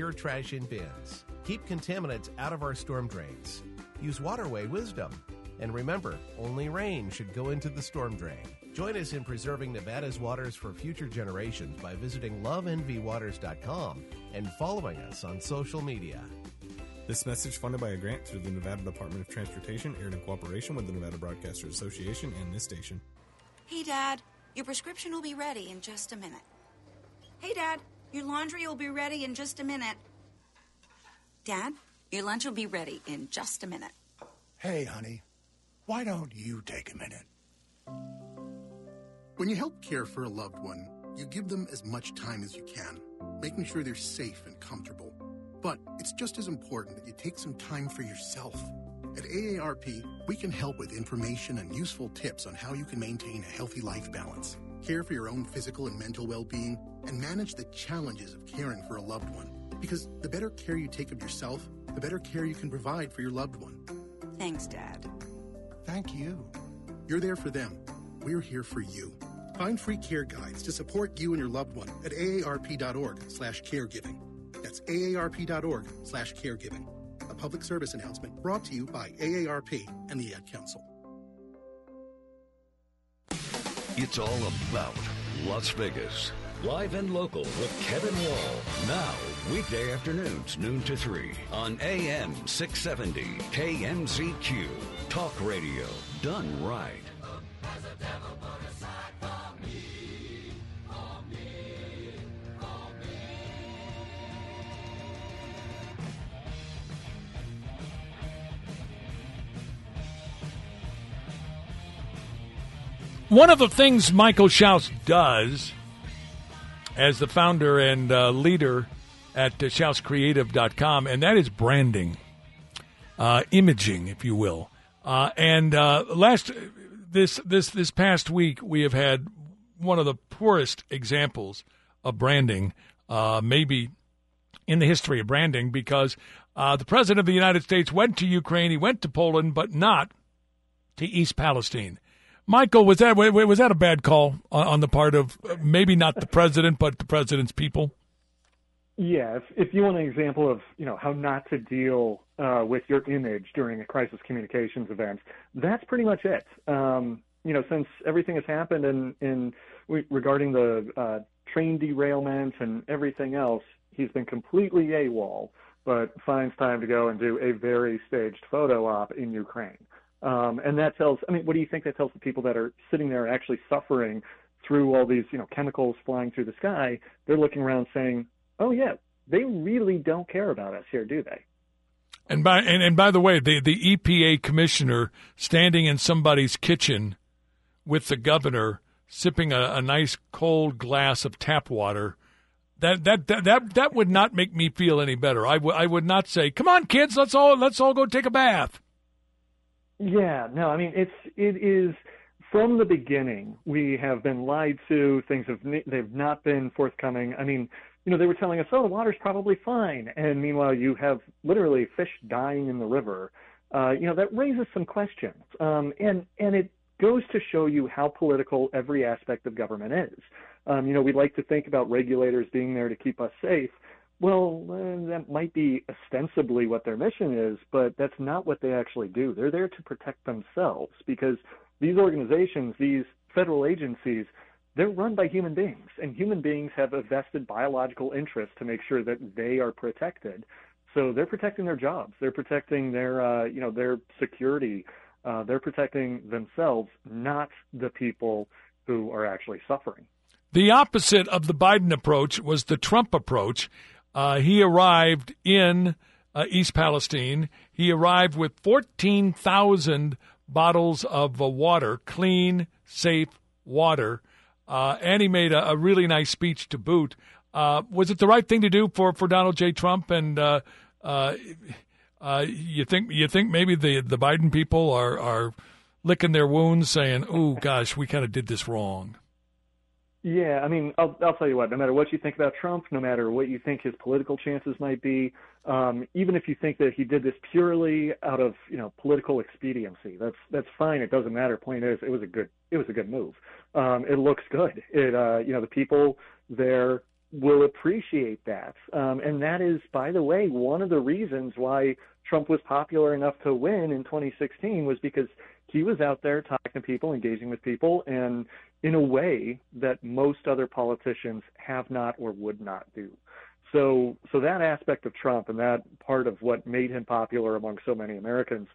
secure trash in bins. Keep contaminants out of our storm drains. Use waterway wisdom. And remember, only rain should go into the storm drain. Join us in preserving Nevada's waters for future generations by visiting lovenvwaters.com and following us on social media. This message funded by a grant through the Nevada Department of Transportation, aired in cooperation with the Nevada Broadcasters Association and this station. Hey, Dad, your prescription will be ready in just a minute. Hey, Dad, your laundry will be ready in just a minute. Dad, your lunch will be ready in just a minute. Hey, honey, why don't you take a minute? When you help care for a loved one, you give them as much time as you can, making sure they're safe and comfortable. But it's just as important that you take some time for yourself. At AARP, we can help with information and useful tips on how you can maintain a healthy life balance, care for your own physical and mental well being, and manage the challenges of caring for a loved one. Because the better care you take of yourself, the better care you can provide for your loved one. Thanks, Dad. Thank you. You're there for them. We're here for you. Find free care guides to support you and your loved one at aarp.org slash caregiving. That's aarp.org slash caregiving. A public service announcement brought to you by AARP and the Ad Council. It's all about Las Vegas. Live and local with Kevin Wall. Now, weekday afternoons, noon to 3 on AM 670 KMZQ. Talk radio done right. One of the things Michael Schaus does as the founder and uh, leader at uh, SchausCreative.com, and that is branding, uh, imaging, if you will. Uh, and uh, last this this this past week, we have had one of the poorest examples of branding, uh, maybe in the history of branding, because uh, the president of the United States went to Ukraine, he went to Poland, but not to East Palestine. Michael, was that was that a bad call on the part of maybe not the president, but the president's people? Yeah, if, if you want an example of you know how not to deal uh, with your image during a crisis communications event, that's pretty much it. Um, you know, since everything has happened in in regarding the uh, train derailment and everything else, he's been completely AWOL, but finds time to go and do a very staged photo op in Ukraine. Um, and that tells, I mean, what do you think that tells the people that are sitting there actually suffering through all these, you know, chemicals flying through the sky? They're looking around saying, oh, yeah, they really don't care about us here, do they? And by and, and by the way, the, the EPA commissioner standing in somebody's kitchen with the governor sipping a, a nice cold glass of tap water that, that that that that would not make me feel any better. I, w- I would not say, "Come on, kids, let's all let's all go take a bath." Yeah, no, I mean it's it is from the beginning we have been lied to. Things have they've not been forthcoming. I mean, you know, they were telling us, oh, the water's probably fine, and meanwhile you have literally fish dying in the river. Uh, you know, that raises some questions, um, and and it goes to show you how political every aspect of government is. Um, you know, we like to think about regulators being there to keep us safe, well, uh, that might be ostensibly what their mission is, but that's not what they actually do. They're there to protect themselves because these organizations, these federal agencies, they're run by human beings, and human beings have a vested biological interest to make sure that they are protected. So they're protecting their jobs, they're protecting their, uh, you know, their security, uh, they're protecting themselves, not the people who are actually suffering. The opposite of the Biden approach was the Trump approach. Uh, he arrived in uh, East Palestine. He arrived with 14,000 bottles of uh, water, clean, safe water, uh, and he made a, a, really nice speech to boot. Uh, was it the right thing to do for, for Donald J. Trump? And uh, you think you think maybe the, the Biden people are are licking their wounds, saying, "Oh gosh, we kind of did this wrong." Yeah, I mean, I'll, I'll tell you what. No matter what you think about Trump, no matter what you think his political chances might be, um, even if you think that he did this purely out of you know political expediency, that's that's fine. It doesn't matter. Point is, it was a good it was a good move. Um, it looks good. It uh, you know the people there will appreciate that. Um, and that is, by the way, one of the reasons why Trump was popular enough to win in 2016 was because he was out there talking to people, engaging with people, and in a way that most other politicians have not or would not do. So, so that aspect of Trump and that part of what made him popular among so many Americans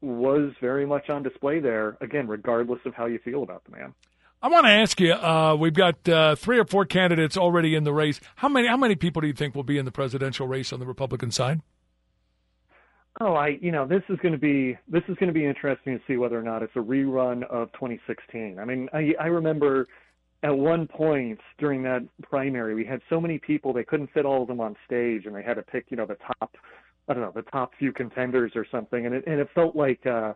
was very much on display there. Again, regardless of how you feel about the man. I want to ask you. Uh, we've got uh, three or four candidates already in the race. How many? How many people do you think will be in the presidential race on the Republican side? Oh, I you know this is going to be this is going to be interesting to see whether or not it's a rerun of 2016. I mean, I I remember at one point during that primary we had so many people they couldn't fit all of them on stage and they had to pick you know the top I don't know the top few contenders or something and it and it felt like uh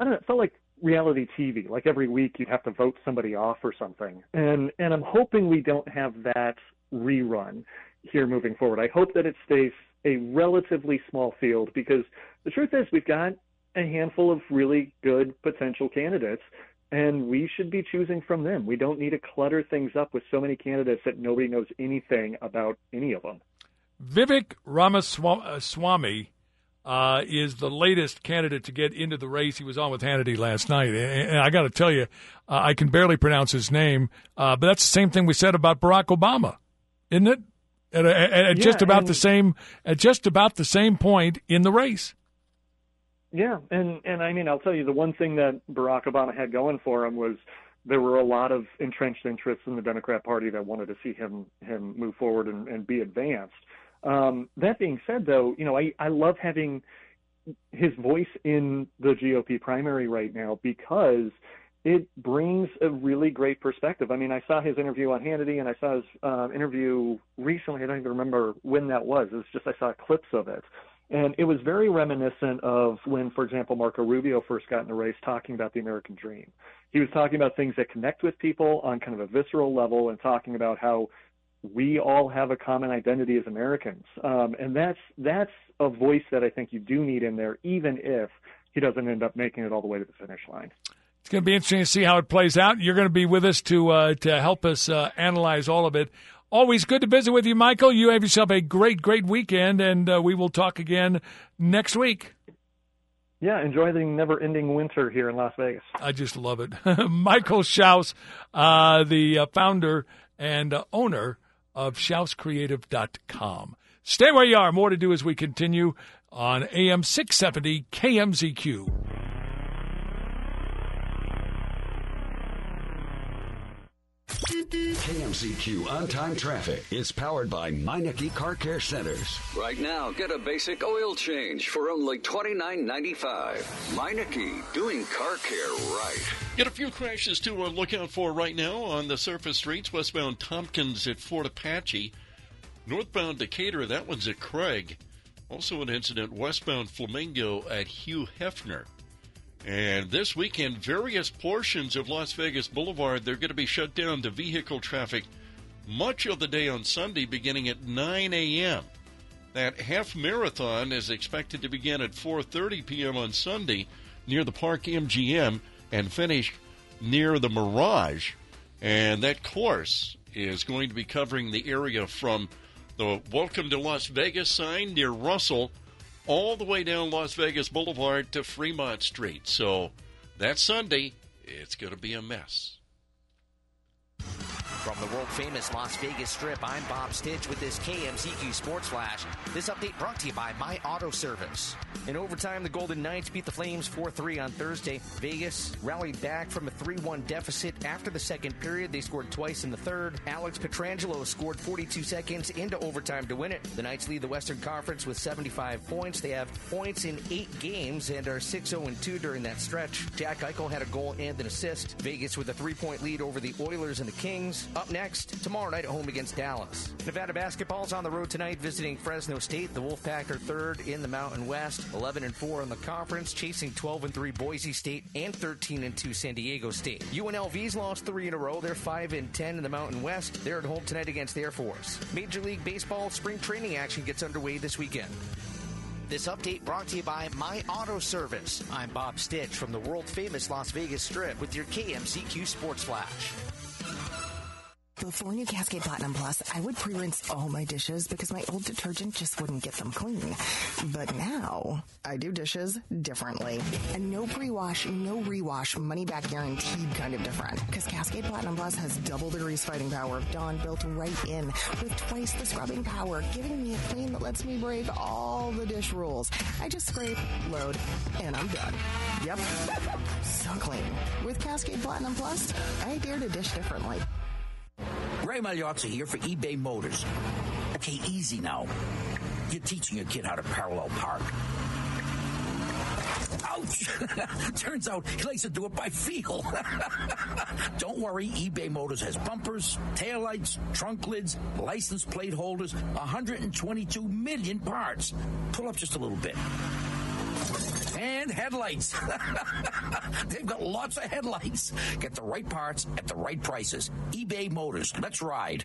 I don't know it felt like reality TV. Like every week you'd have to vote somebody off or something. And and I'm hoping we don't have that rerun here moving forward. I hope that it stays a relatively small field because the truth is we've got a handful of really good potential candidates and we should be choosing from them. We don't need to clutter things up with so many candidates that nobody knows anything about any of them. Vivek Ramaswamy uh, is the latest candidate to get into the race. He was on with Hannity last night, and, I got to tell you, uh, I can barely pronounce his name, uh, but that's the same thing we said about Barack Obama, isn't it? At, at, at yeah, just about the same, at just about the same point in the race. Yeah, and and I mean, I'll tell you, the one thing that Barack Obama had going for him was there were a lot of entrenched interests in the Democrat Party that wanted to see him him move forward and, and be advanced. Um, that being said, though, you know, I, I love having his voice in the GOP primary right now because it brings a really great perspective. I mean, I saw his interview on Hannity and I saw his uh, interview recently. I don't even remember when that was. It was just I saw clips of it. And it was very reminiscent of when, for example, Marco Rubio first got in the race talking about the American dream. He was talking about things that connect with people on kind of a visceral level and talking about how we all have a common identity as Americans, um, and that's that's a voice that I think you do need in there, even if he doesn't end up making it all the way to the finish line. It's going to be interesting to see how it plays out. You're going to be with us to uh, to help us uh, analyze all of it. Always good to visit with you, Michael. You have yourself a great, great weekend, and uh, we will talk again next week. Yeah, enjoy the never-ending winter here in Las Vegas. I just love it. Michael Schaus, uh, the uh, founder and uh, owner of SchausCreative.com. Stay where you are. More to do as we continue on AM 670 KMZQ. KMZQ on time traffic is powered by Meineke Car Care Centers. Right now, get a basic oil change for only $29.95. Meineke, doing car care right. Get a few crashes to uh, look out for right now on the surface streets. Westbound Tompkins at Fort Apache. Northbound Decatur, that one's at Craig. Also an incident westbound Flamingo at Hugh Hefner. And this weekend, various portions of Las Vegas Boulevard, they're going to be shut down to vehicle traffic much of the day on Sunday beginning at 9 a.m. That half marathon is expected to begin at 4:30 p.m. on Sunday near the Park MGM and finish near the Mirage. And that course is going to be covering the area from the Welcome to Las Vegas sign near Russell all the way down Las Vegas Boulevard to Fremont Street. So that Sunday, it's going to be a mess. From the world famous Las Vegas Strip, I'm Bob Stitch with this KMZQ Sports Flash. This update brought to you by My Auto Service. In overtime, the Golden Knights beat the Flames 4 3 on Thursday. Vegas rallied back from a 3 1 deficit after the second period. They scored twice in the third. Alex Pietrangelo scored 42 seconds into overtime to win it. The Knights lead the Western Conference with 75 points. They have points in eight games and are 6 0 2 during that stretch. Jack Eichel had a goal and an assist. Vegas with a three point lead over the Oilers and the Kings. Up next, tomorrow night at home against Dallas. Nevada basketball's on the road tonight visiting Fresno State. The Wolfpack are third in the Mountain West, 11 and 4 in the conference, chasing 12 and 3 Boise State and 13 and 2 San Diego State. UNLV's lost three in a row. They're 5 and 10 in the Mountain West. They're at home tonight against the Air Force. Major League Baseball spring training action gets underway this weekend. This update brought to you by My Auto Service. I'm Bob Stitch from the world famous Las Vegas Strip with your KMZQ Sports Flash. Before new Cascade Platinum Plus, I would pre-rinse all my dishes because my old detergent just wouldn't get them clean. But now, I do dishes differently. And no pre-wash, no rewash, money back guaranteed kind of different. Because Cascade Platinum Plus has double the grease fighting power of Dawn built right in with twice the scrubbing power, giving me a clean that lets me break all the dish rules. I just scrape, load, and I'm done. Yep. So clean. With Cascade Platinum Plus, I dare to dish differently. Ray Magliozzi here for eBay Motors. Okay, easy now. You're teaching your kid how to parallel park. Ouch! Turns out he likes to do it by feel. Don't worry, eBay Motors has bumpers, taillights, trunk lids, license plate holders, 122 million parts. Pull up just a little bit. And headlights. They've got lots of headlights. Get the right parts at the right prices. eBay Motors. Let's ride.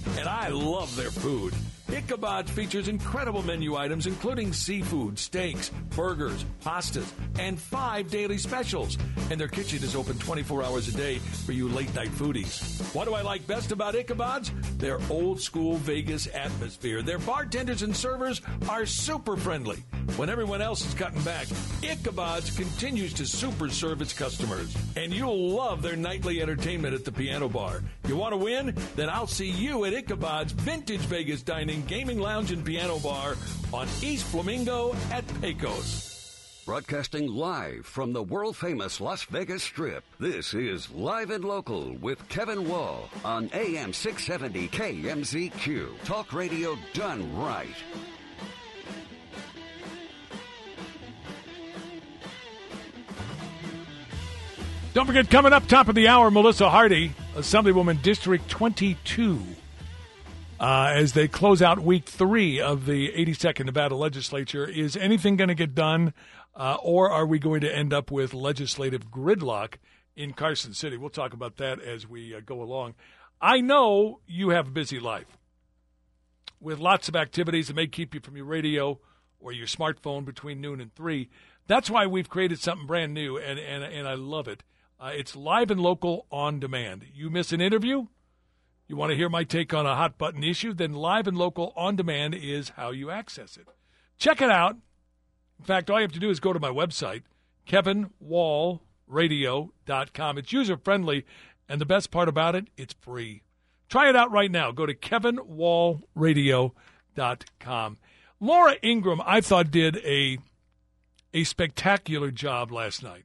And I love their food. Ichabod features incredible menu items including seafood, steaks, burgers, pastas, and five daily specials. And their kitchen is open 24 hours a day for you late night foodies. What do I like best about Ichabod's? Their old school Vegas atmosphere. Their bartenders and servers are super friendly. When everyone else is cutting back, Ichabod's continues to super serve its customers. And you'll love their nightly entertainment at the piano bar. You want to win? Then I'll see you at Ichabod's Vintage Vegas Dining, Gaming Lounge, and Piano Bar on East Flamingo at Pecos. Broadcasting live from the world famous Las Vegas Strip. This is Live and Local with Kevin Wall on AM 670 KMZQ. Talk radio done right. Don't forget, coming up top of the hour, Melissa Hardy, Assemblywoman District 22, uh, as they close out week three of the 82nd Nevada legislature. Is anything going to get done, uh, or are we going to end up with legislative gridlock in Carson City? We'll talk about that as we uh, go along. I know you have a busy life with lots of activities that may keep you from your radio or your smartphone between noon and 3. That's why we've created something brand new, and, and, and I love it. Uh, it's live and local on demand. You miss an interview? You want to hear my take on a hot button issue? Then live and local on demand is how you access it. Check it out. In fact, all you have to do is go to my website, kevinwallradio.com. It's user friendly, and the best part about it, it's free. Try it out right now. Go to kevinwallradio.com. Laura Ingraham, I thought, did a a spectacular job last night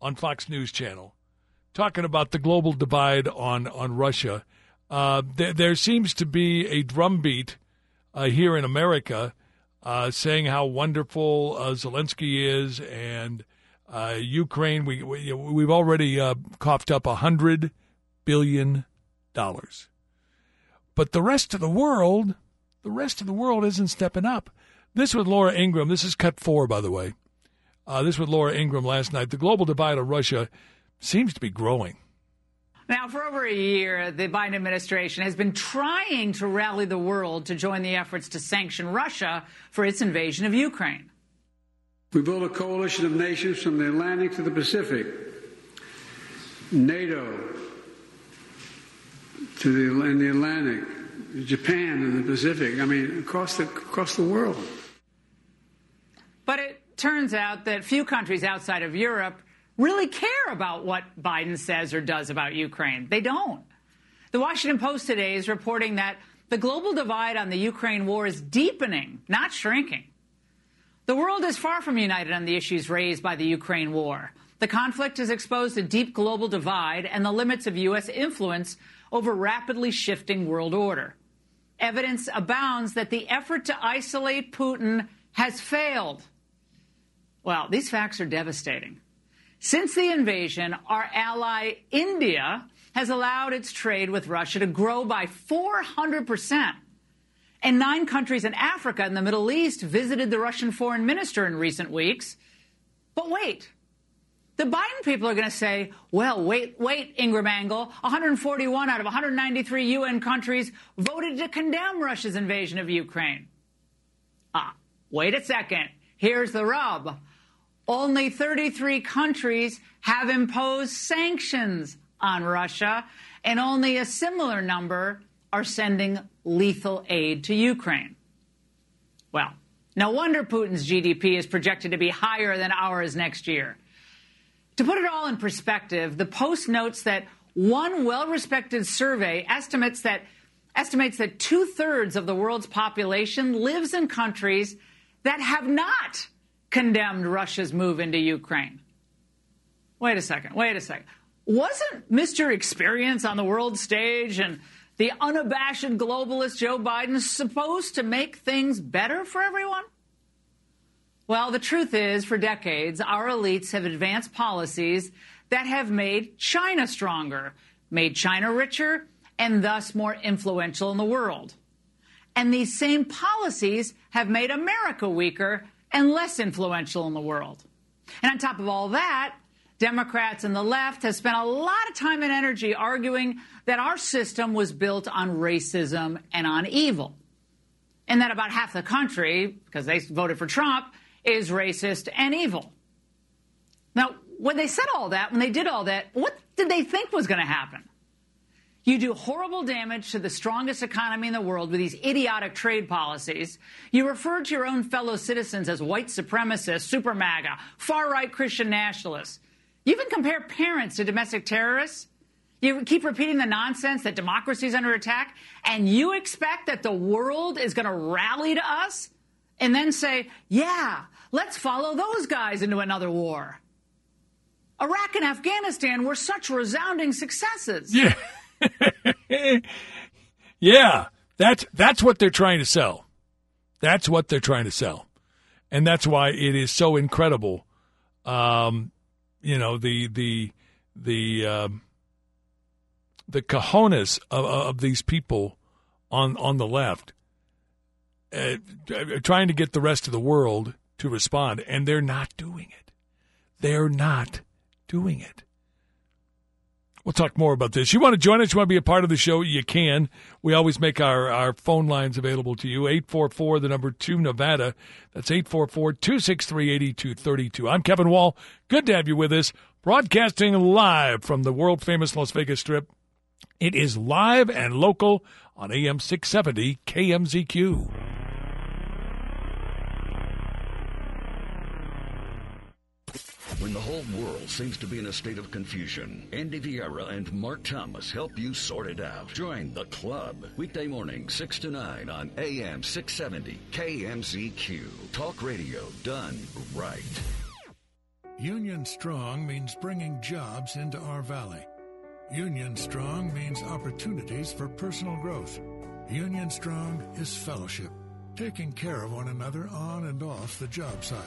on Fox News Channel, talking about the global divide on on Russia. Uh, there, there, seems to be a drumbeat uh, here in America uh, saying how wonderful uh, Zelensky is and uh, Ukraine. We, we we've already uh, coughed up a hundred billion dollars, but the rest of the world, the rest of the world isn't stepping up. This with Laura Ingraham, This is cut four, by the way. This with Laura Ingraham last night. The global divide of Russia seems to be growing. Now, for over a year, the Biden administration has been trying to rally the world to join the efforts to sanction Russia for its invasion of Ukraine. We built a coalition of nations from the Atlantic to the Pacific, NATO to the, in the Atlantic, Japan in the Pacific. I mean, across the across the world. But it turns out that few countries outside of Europe really care about what Biden says or does about Ukraine. They don't. The Washington Post today is reporting that the global divide on the Ukraine war is deepening, not shrinking. The world is far from united on the issues raised by the Ukraine war. The conflict has exposed a deep global divide and the limits of U.S. influence over rapidly shifting world order. Evidence abounds that the effort to isolate Putin has failed. Well, these facts are devastating. Since the invasion, our ally India has allowed its trade with Russia to grow by 400%. And nine countries in Africa and the Middle East visited the Russian foreign minister in recent weeks. But wait, the Biden people are going to say, well, wait, wait, Ingraham Angle. 141 out of 193 UN countries voted to condemn Russia's invasion of Ukraine. Ah, wait a second. Here's the rub. Only 33 countries have imposed sanctions on Russia, and only a similar number are sending lethal aid to Ukraine. Well, no wonder Putin's GDP is projected to be higher than ours next year. To put it all in perspective, the Post notes that one well-respected survey estimates that estimates that two-thirds of the world's population lives in countries that have not condemned Russia's move into Ukraine. Wait a second, wait a second. Wasn't Mr. Experience on the world stage and the unabashed globalist Joe Biden supposed to make things better for everyone? Well, the truth is, for decades, our elites have advanced policies that have made China stronger, made China richer, and thus more influential in the world. And these same policies have made America weaker and less influential in the world. And on top of all that, Democrats and the left have spent a lot of time and energy arguing that our system was built on racism and on evil. And that about half the country, because they voted for Trump, is racist and evil. Now, when they said all that, when they did all that, what did they think was going to happen? You do horrible damage to the strongest economy in the world with these idiotic trade policies. You refer to your own fellow citizens as white supremacists, super MAGA, far right Christian nationalists. You even compare parents to domestic terrorists. You keep repeating the nonsense that democracy is under attack, and you expect that the world is going to rally to us and then say, yeah, let's follow those guys into another war. Iraq and Afghanistan were such resounding successes. Yeah. yeah. That's that's what they're trying to sell. That's what they're trying to sell. And that's why it is so incredible. Um, you know, the the the um, the cojones of, of these people on on the left uh, trying to get the rest of the world to respond, and they're not doing it. They're not doing it. We'll talk more about this. You want to join us? You want to be a part of the show? You can. We always make our, our phone lines available to you. 844, the number 2 Nevada. That's 844 263 8232. I'm Kevin Wall. Good to have you with us. Broadcasting live from the world famous Las Vegas Strip. It is live and local on AM 670 KMZQ. Seems to be in a state of confusion, Andy Vieira and Mark Thomas help you sort it out. Join the club. Weekday morning, 6 to 9 on AM 670 KMZQ. Talk radio done right. Union Strong means bringing jobs into our valley. Union Strong means opportunities for personal growth. Union Strong is fellowship, taking care of one another on and off the job site.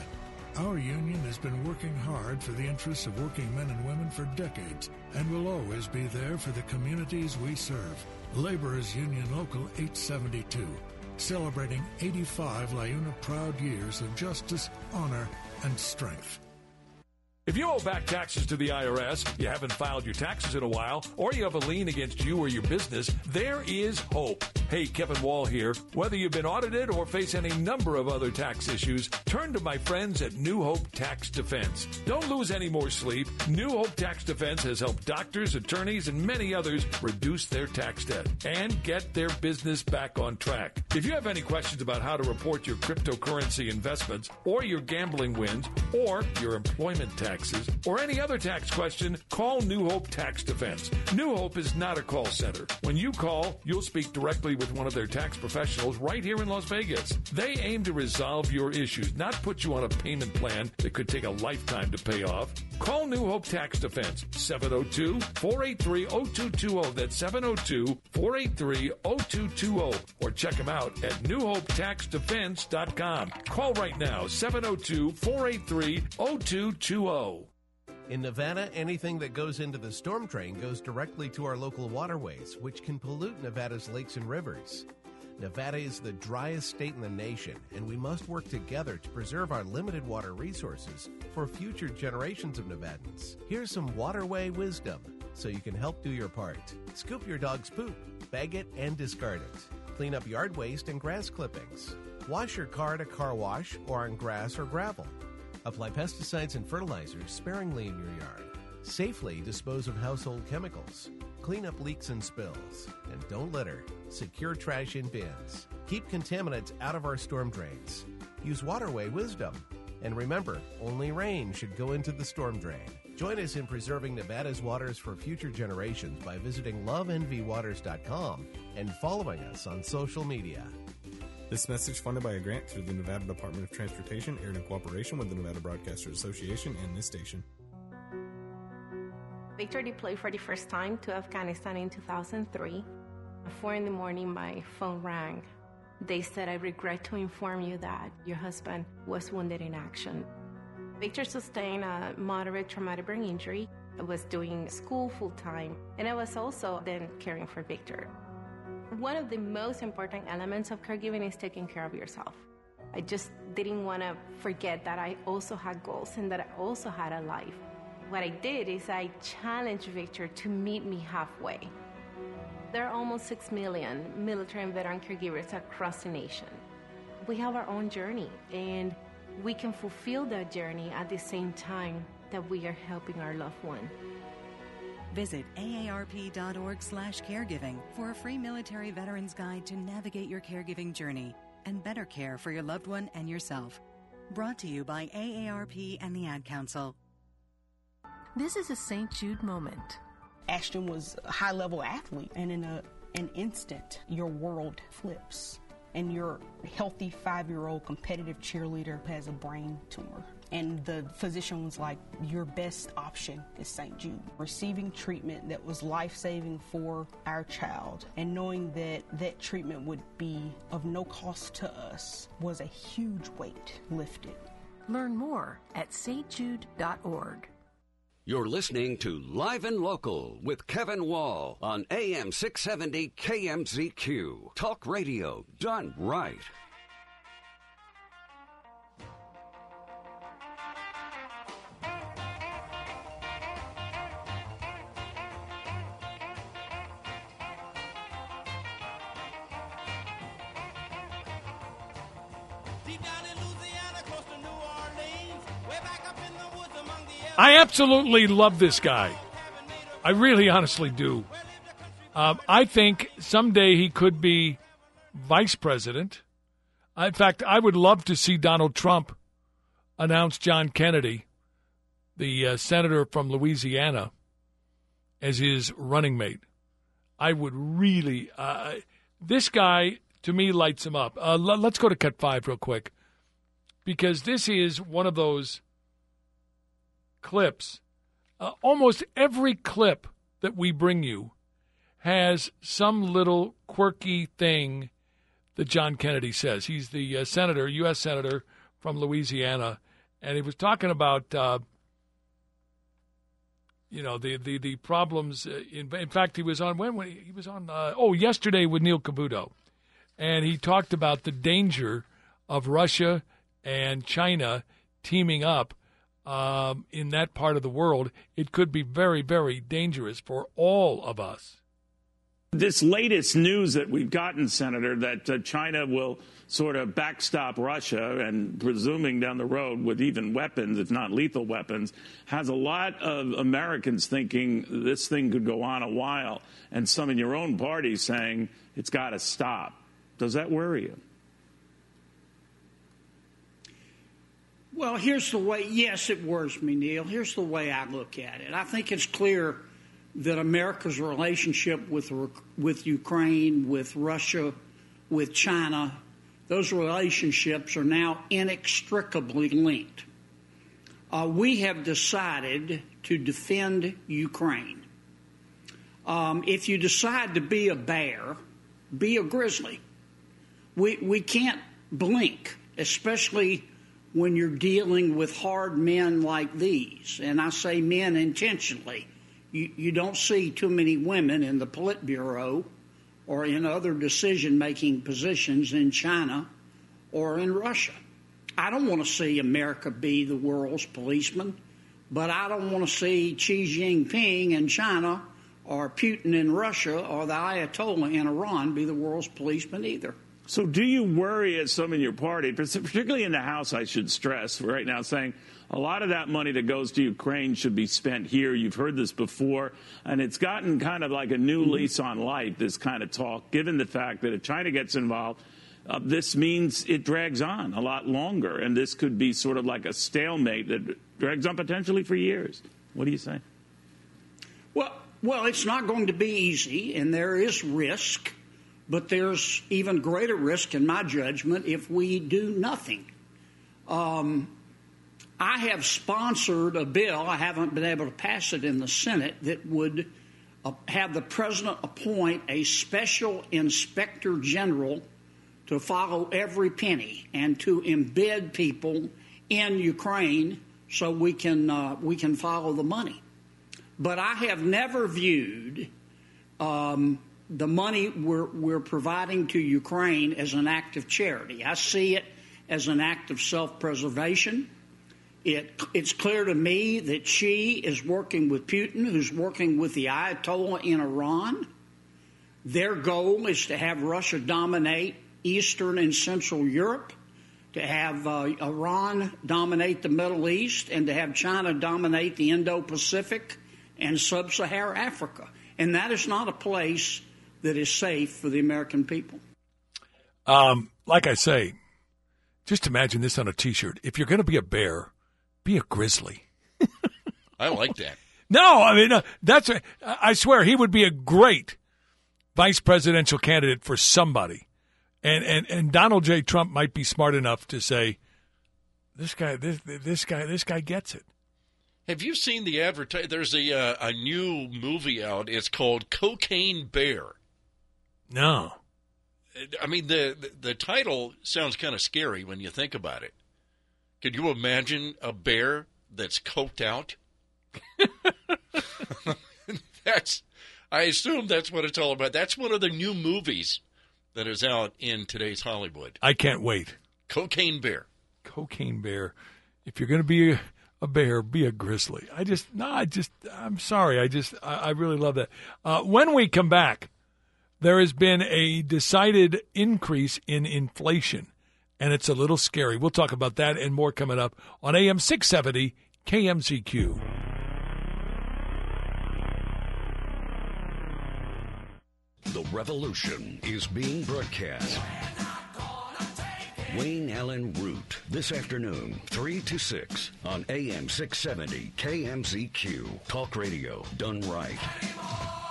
Our union has been working hard for the interests of working men and women for decades and will always be there for the communities we serve. Laborers Union Local 872, celebrating 85 LIUNA proud years of justice, honor, and strength. If you owe back taxes to the IRS, you haven't filed your taxes in a while, or you have a lien against you or your business, there is hope. Hey, Kevin Wall here. Whether you've been audited or face any number of other tax issues, turn to my friends at New Hope Tax Defense. Don't lose any more sleep. New Hope Tax Defense has helped doctors, attorneys, and many others reduce their tax debt and get their business back on track. If you have any questions about how to report your cryptocurrency investments, or your gambling wins, or your employment tax, taxes or any other tax question, call New Hope Tax Defense. New Hope is not a call center. When you call, you'll speak directly with one of their tax professionals right here in Las Vegas. They aim to resolve your issues, not put you on a payment plan that could take a lifetime to pay off. Call New Hope Tax Defense 702 483 0220. That's 702 483 0220. Or check them out at newhopetaxdefense.com. Call right now 702 483 0220. In Nevada, anything that goes into the storm drain goes directly to our local waterways, which can pollute Nevada's lakes and rivers. Nevada is the driest state in the nation, and we must work together to preserve our limited water resources for future generations of Nevadans. Here's some waterway wisdom so you can help do your part. Scoop your dog's poop, bag it, and discard it. Clean up yard waste and grass clippings. Wash your car at a car wash or on grass or gravel. Apply pesticides and fertilizers sparingly in your yard. Safely dispose of household chemicals. Clean up leaks and spills. And don't litter. Secure trash in bins. Keep contaminants out of our storm drains. Use waterway wisdom. And remember, only rain should go into the storm drain. Join us in preserving Nevada's waters for future generations by visiting lovenvwaters.com and following us on social media. This message funded by a grant through the Nevada Department of Transportation, aired in cooperation with the Nevada Broadcasters Association and this station. Victor deployed for the first time to Afghanistan in 2003. At 4 in the morning, my phone rang. They said, I regret to inform you that your husband was wounded in action. Victor sustained a moderate traumatic brain injury. I was doing school full time, and I was also then caring for Victor. One of the most important elements of caregiving is taking care of yourself. I just didn't want to forget that I also had goals and that I also had a life. What I did is I challenged Victor to meet me halfway. There are almost 6 million military and veteran caregivers across the nation. We have our own journey, and we can fulfill that journey at the same time that we are helping our loved one. Visit aarp.org/caregiving for a free military veterans guide to navigate your caregiving journey and better care for your loved one and yourself. Brought to you by AARP and the Ad Council. This is a St. Jude moment. Ashton was a high level athlete, and in a, an instant, your world flips. And your healthy five year old competitive cheerleader has a brain tumor. And the physician was like, Your best option is St. Jude. Receiving treatment that was life saving for our child and knowing that that treatment would be of no cost to us was a huge weight lifted. Learn more at stjude.org. You're listening to Live and Local with Kevin Wall on AM 670 KMZQ. Talk radio done right. I absolutely love this guy. I really honestly do. Um, I think someday he could be vice president. In fact, I would love to see Donald Trump announce John Kennedy, the uh, senator from Louisiana, as his running mate. I would really. Uh, this guy, to me, lights him up. Uh, l- let's go to cut five real quick because this is one of those clips. Uh, almost every clip that we bring you has some little quirky thing that John Kennedy says. He's the uh, senator, U.S. senator from Louisiana, and he was talking about, uh, you know, the the the problems. Uh, in, in fact, he was on when, when he was on. Uh, oh, yesterday with Neil Cavuto, and he talked about the danger of Russia and China teaming up um, in that part of the world, it could be very, very dangerous for all of us. This latest news that we've gotten, Senator, that uh, China will sort of backstop Russia and presuming down the road with even weapons, if not lethal weapons, has a lot of Americans thinking this thing could go on a while, and some in your own party saying it's got to stop. Does that worry you? Well, here's the way, yes, it worries me, Neil. Here's the way I look at it. I think it's clear that America's relationship with, with Ukraine, with Russia, with China, those relationships are now inextricably linked. Uh, we have decided to defend Ukraine. Um, if you decide to be a bear, be a grizzly. We, we can't blink, especially when you're dealing with hard men like these. And I say men intentionally. You, you don't see too many women in the Politburo or in other decision making positions in China or in Russia. I don't want to see America be the world's policeman, but I don't want to see Xi Jinping in China or Putin in Russia or the Ayatollah in Iran be the world's policeman either. So, do you worry as some in your party, particularly in the House, I should stress right now, saying a lot of that money that goes to Ukraine should be spent here? You've heard this before, and it's gotten kind of like a new mm-hmm. lease on life, this kind of talk, given the fact that if China gets involved, uh, this means it drags on a lot longer, and this could be sort of like a stalemate that drags on potentially for years. What do you say? Well, well, it's not going to be easy, and there is risk. But there's even greater risk, in my judgment, if we do nothing. Um, I have sponsored a bill, I haven't been able to pass it in the Senate, that would uh, have the president appoint a special inspector general to follow every penny and to embed people in Ukraine so we can, uh, we can follow the money. But I have never viewed um, the money we're, we're providing to Ukraine as an act of charity. I see it as an act of self preservation. It, it's clear to me that Xi is working with Putin, who's working with the Ayatollah in Iran. Their goal is to have Russia dominate Eastern and Central Europe, to have uh, Iran dominate the Middle East, and to have China dominate the Indo Pacific and Sub Saharan Africa. And that is not a place that is safe for the American people. Um, like I say, just imagine this on a T-shirt. If you're going to be a bear, be a grizzly. I like that. No, I mean uh, that's. A, I swear he would be a great vice presidential candidate for somebody, and and and Donald J. Trump might be smart enough to say, this guy, this this guy, this guy gets it. Have you seen the advertise? There's a uh, a new movie out. It's called Cocaine Bear. No. I mean the, the, the title sounds kind of scary when you think about it. Could you imagine a bear that's coked out? that's I assume that's what it's all about. That's one of the new movies that is out in today's Hollywood. I can't wait. Cocaine Bear. Cocaine Bear. If you're going to be a, a, bear, be a grizzly. I just no, I just I'm sorry. I just I, I really love that. Uh, when we come back, there has been a decided increase in inflation, and it's a little scary. We'll talk about that and more coming up on AM 670 KMZQ. The revolution is being broadcast. Wayne Allyn Root, this afternoon, 3 to 6 on AM 670 KMZQ. Talk radio done right.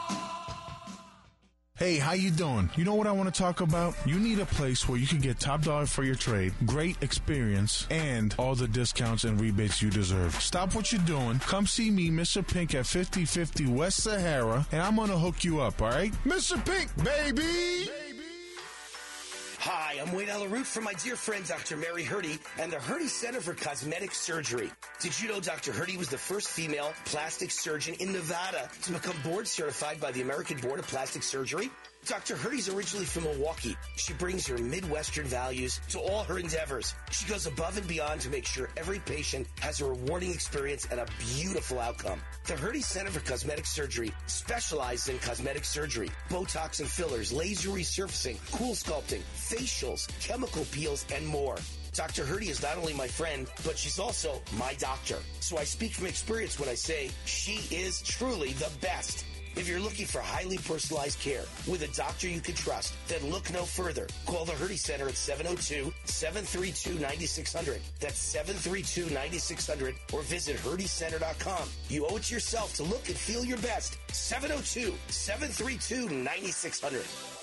Hey, how you doing? You know what I want to talk about? You need a place where you can get top dollar for your trade, great experience, and all the discounts and rebates you deserve. Stop what you're doing. Come see me, Mr. Pink, at 5050 West Sahara, and I'm going to hook you up, all right? Mr. Pink, baby! Hi, I'm Wayne Allyn Root from my dear friend Dr. Mary Herte and the Herte Center for Cosmetic Surgery. Did you know Dr. Herte was the first female plastic surgeon in Nevada to become board certified by the American Board of Plastic Surgery? Dr. Herte's originally from Milwaukee. She brings her Midwestern values to all her endeavors. She goes above and beyond to make sure every patient has a rewarding experience and a beautiful outcome. The Herte Center for Cosmetic Surgery specializes in cosmetic surgery, Botox and fillers, laser resurfacing, cool sculpting, facials, chemical peels, and more. Dr. Herte is not only my friend, but she's also my doctor. So I speak from experience when I say she is truly the best. If you're looking for highly personalized care with a doctor you can trust, then look no further. Call the Herte Center at 702-732-9600. That's 732-9600 or visit HerteCenter.com. You owe it to yourself to look and feel your best. 702-732-9600.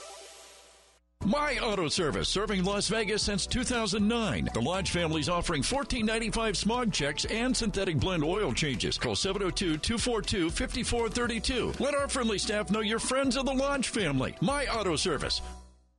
My Auto Service, serving Las Vegas since 2009. The Lodge family's offering $14.95 smog checks and synthetic blend oil changes. Call 702-242-5432. Let our friendly staff know you're friends of the Lodge family. My Auto Service.